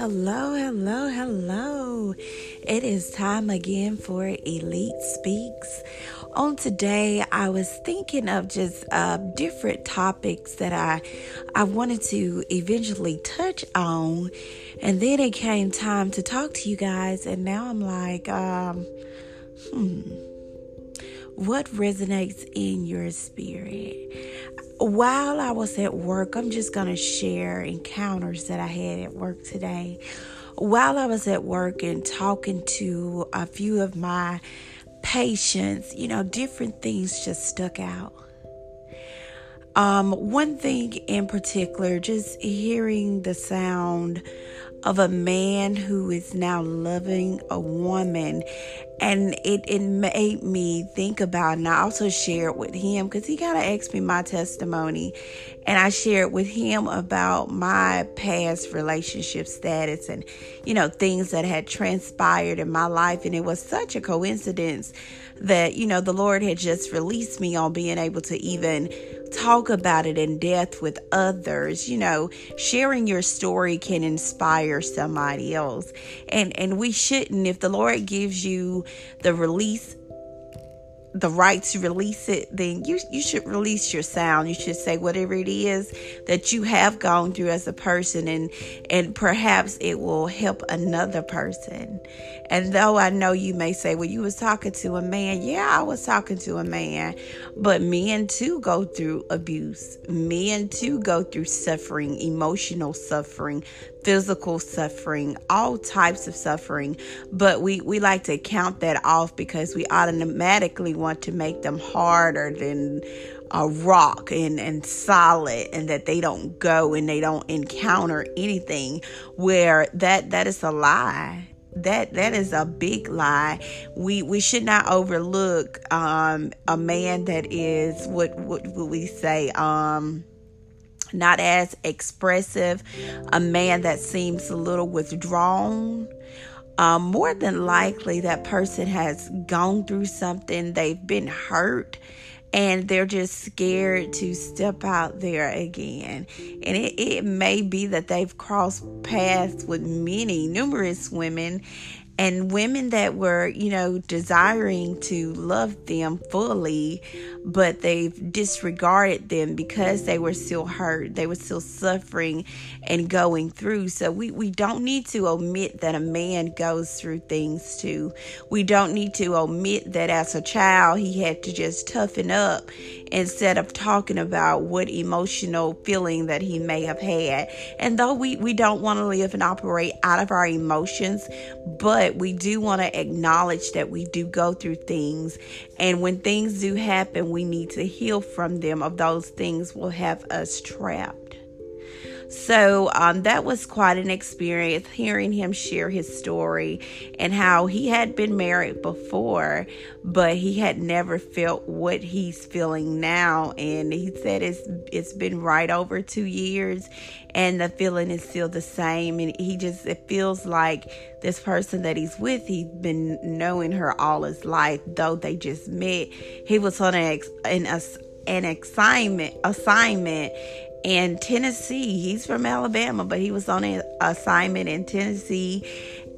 Hello, hello, hello. It is time again for Elite Speaks. On today, I was thinking of just uh, different topics that I I wanted to eventually touch on, and then it came time to talk to you guys, and now I'm like, um, hmm, what resonates in your spirit? While I was at work, I'm just going to share encounters that I had at work today. While I was at work and talking to a few of my patients, you know, different things just stuck out. Um, one thing in particular, just hearing the sound of a man who is now loving a woman and it, it made me think about and i also shared with him because he kind of asked me my testimony. And i shared with him about my past relationship status and you know things that had transpired in my life. And it was such a coincidence that you know the lord had just released me on being able to even talk about it in depth with others. You know sharing your story can inspire somebody else. And and we shouldn't. If the lord gives you the release the right to release it, then you you should release your sound. You should say whatever it is that you have gone through as a person and and perhaps it will help another person. And though I know you may say, well, you was talking to a man. Yeah, I was talking to a man. But men too go through abuse. Men too go through suffering, emotional suffering, physical suffering, all types of suffering, but we, we like to count that off because we automatically want to make them harder than a rock and, and solid and that they don't go and they don't encounter anything where that that is a lie. That that is a big lie. We we should not overlook um a man that is what what would we say um not as expressive, a man that seems a little withdrawn. Um, more than likely, that person has gone through something, they've been hurt, and they're just scared to step out there again. And it, it may be that they've crossed paths with many, numerous women, and women that were, you know, desiring to love them fully, but they've disregarded them because they were still hurt, they were still suffering and going through. So we, we don't need to omit that a man goes through things too. We don't need to omit that as a child he had to just toughen up instead of talking about what emotional feeling that he may have had. And though we, we don't want to live and operate out of our emotions, but but we do want to acknowledge that we do go through things. And when things do happen, we need to heal from them, of those things will have us trapped. So um, that was quite an experience hearing him share his story and how he had been married before, but he had never felt what he's feeling now. And he said it's it's been right over two years, and the feeling is still the same. And he just it feels like this person that he's with, he's been knowing her all his life, though they just met. He was on an, an, an assignment assignment in Tennessee. He's from Alabama, but he was on an assignment in Tennessee.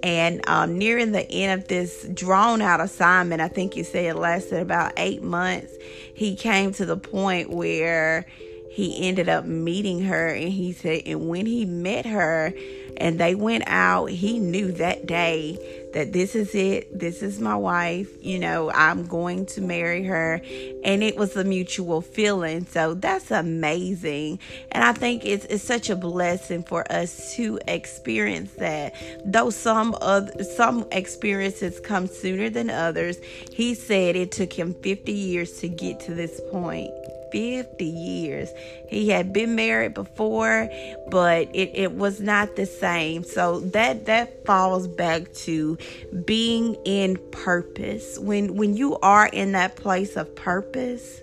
And um, nearing the end of this drawn out assignment, I think you said it lasted about eight months, he came to the point where he ended up meeting her. And he said, and when he met her and they went out, he knew that day that this is it. This is my wife. You know, I'm going to marry her. And it was a mutual feeling. So that's amazing. And I think it's, it's such a blessing for us to experience that. Though some of some experiences come sooner than others, he said it took him 50 years to get to this point. 50 years. He had been married before, but it, it was not the same. So that that falls back to being in purpose. When when you are in that place of purpose,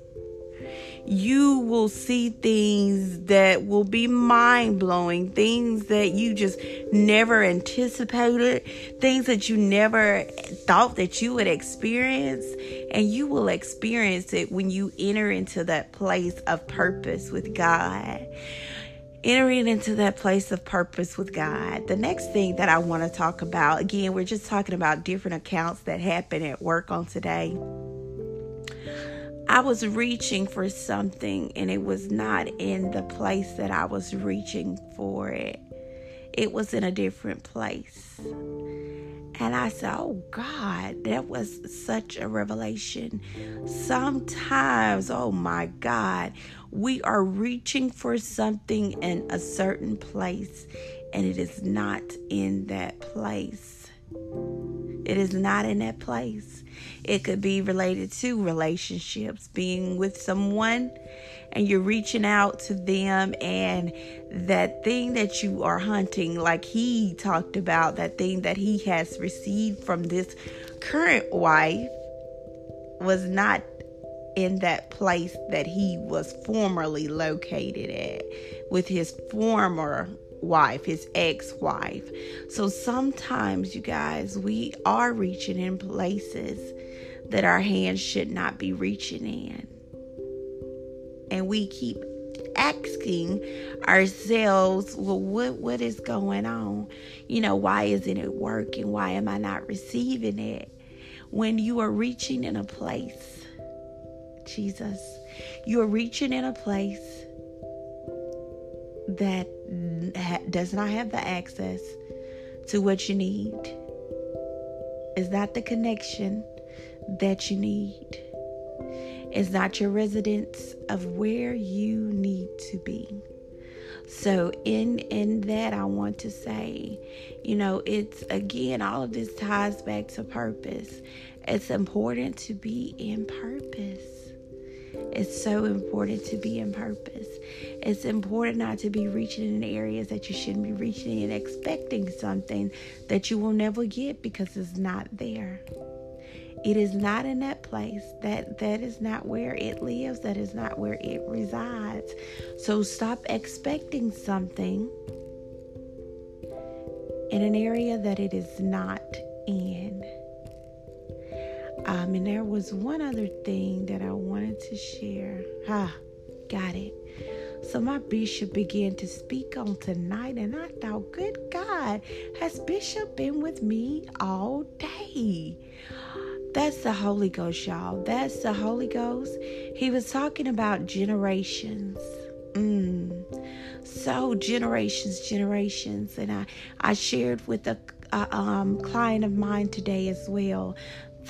you will see things that will be mind blowing, things that you just never anticipated, things that you never thought that you would experience. And you will experience it when you enter into that place of purpose with God. entering into that place of purpose with God. The next thing that I want to talk about, again, we're just talking about different accounts that happen at work on today. I was reaching for something and it was not in the place that I was reaching for it. It was in a different place. And I said, Oh God, that was such a revelation. Sometimes, oh my God, we are reaching for something in a certain place and it is not in that place. It is not in that place. It could be related to relationships, being with someone and you're reaching out to them and that thing that you are hunting like he talked about that thing that he has received from this current wife was not in that place that he was formerly located at with his former wife, his ex wife. So sometimes, you guys, we are reaching in places that our hands should not be reaching in and we keep asking ourselves, well, what what is going on? You know, why isn't it working? Why am I not receiving it? When you are reaching in a place, Jesus, you are reaching in a place that does not have the access to what you need. Is that the connection that you need? is not your residence of where you need to be. So in in that I want to say, you know, it's again all of this ties back to purpose. It's important to be in purpose. It's so important to be in purpose. It's important not to be reaching in areas that you shouldn't be reaching and expecting something that you will never get because it's not there. It is not in that place. That that is not where it lives. That is not where it resides. So stop expecting something in an area that it is not in. Um, and there was one other thing that I wanted to share. Ah, got it. So my bishop began to speak on tonight, and I thought, good God, has Bishop been with me all day? That's the Holy Ghost, y'all. That's the Holy Ghost. He was talking about generations. Mm. So generations, generations, and I I shared with a, a um, client of mine today as well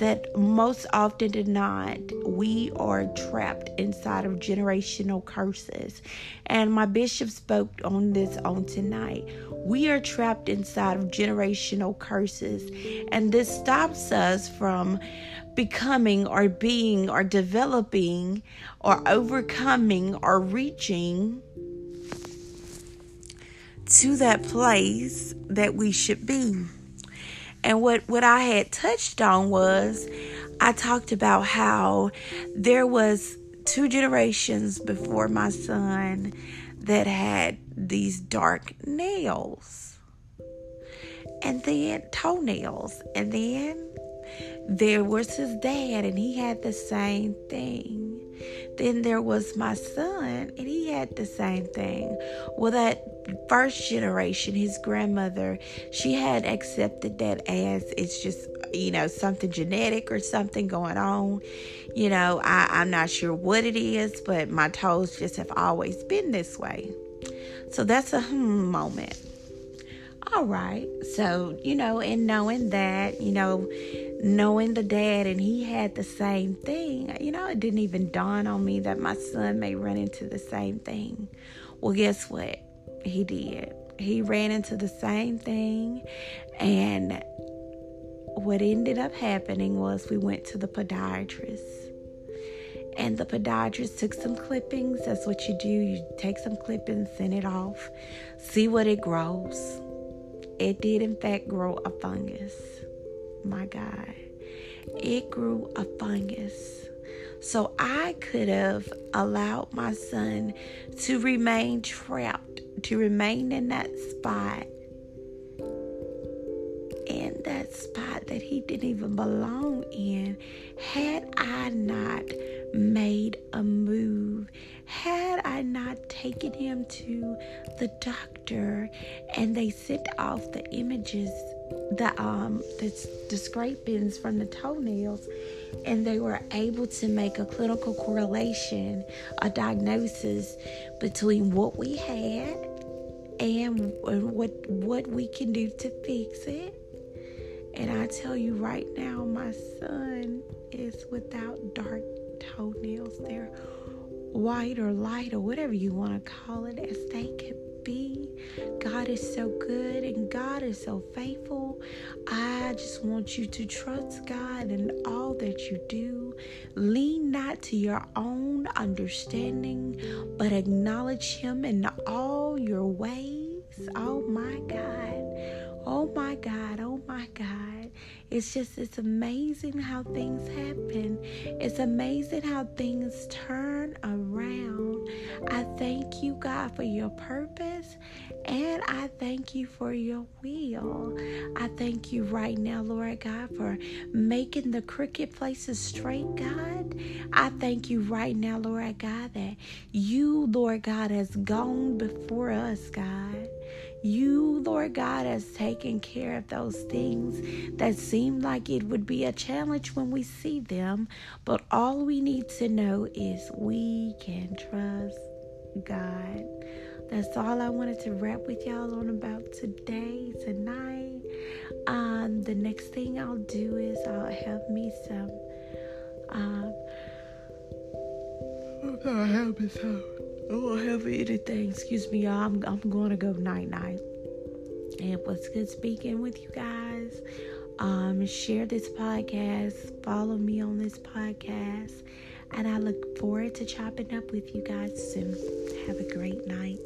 that most often than not, we are trapped inside of generational curses. And my bishop spoke on this on tonight. We are trapped inside of generational curses, and this stops us from becoming or being or developing or overcoming or reaching to that place that we should be. And what, what I had touched on was I talked about how there was two generations before my son that had these dark nails. And then toenails. And then there was his dad and he had the same thing then there was my son and he had the same thing well that first generation, his grandmother, she had accepted that as it's just, you know, something genetic or something going on. You know, I, I'm not sure what it is, but my toes just have always been this way. So that's a hmm moment. All right. So, you know, and knowing that, you know, knowing the dad and he had the same thing, you know, it didn't even dawn on me that my son may run into the same thing. Well, guess what? he did. He ran into the same thing. And what ended up happening was we went to the podiatrist. And the podiatrist took some clippings. That's what you do. You take some clippings, send it off, see what it grows. It did, in fact, grow a fungus. My God. It grew a fungus. So I could have allowed my son to remain trapped to remain in that spot, in that spot that he didn't even belong in, had I not made a move, had I not taken him to the doctor and they sent off the images, the um the, the scrapings from the toenails, and they were able to make a clinical correlation, a diagnosis between what we had and what what we can do to fix it. And I tell you right now, my son is without dark toenails. They're white or light or whatever you want to call it as they could be. God is so good and God is so faithful. I just want you to trust God in all that you do. Lean not to your own understanding, but acknowledge Him in all your ways. Oh my God. Oh my God. Oh my God. It's just, it's amazing how things happen. It's amazing how things turn around. I thank you, God, for your purpose and I thank you for your will. I thank you right now, Lord God, for making the crooked places straight, God. I thank you right now, Lord God, that you, Lord God, has gone before us, God. You, Lord God, has taken care of those things that seem like it would be a challenge when we see them. But all we need to know is we can trust God. That's all I wanted to wrap with y'all on about today, tonight. Um, the next thing I'll do is I'll have me some. Um, I'll have me some. I won't have anything. Excuse me, y'all. I'm, I'm going to go night night. And was good speaking with you guys. Um, share this podcast. Follow me on this podcast. And I look forward to chopping up with you guys soon. Have a great night.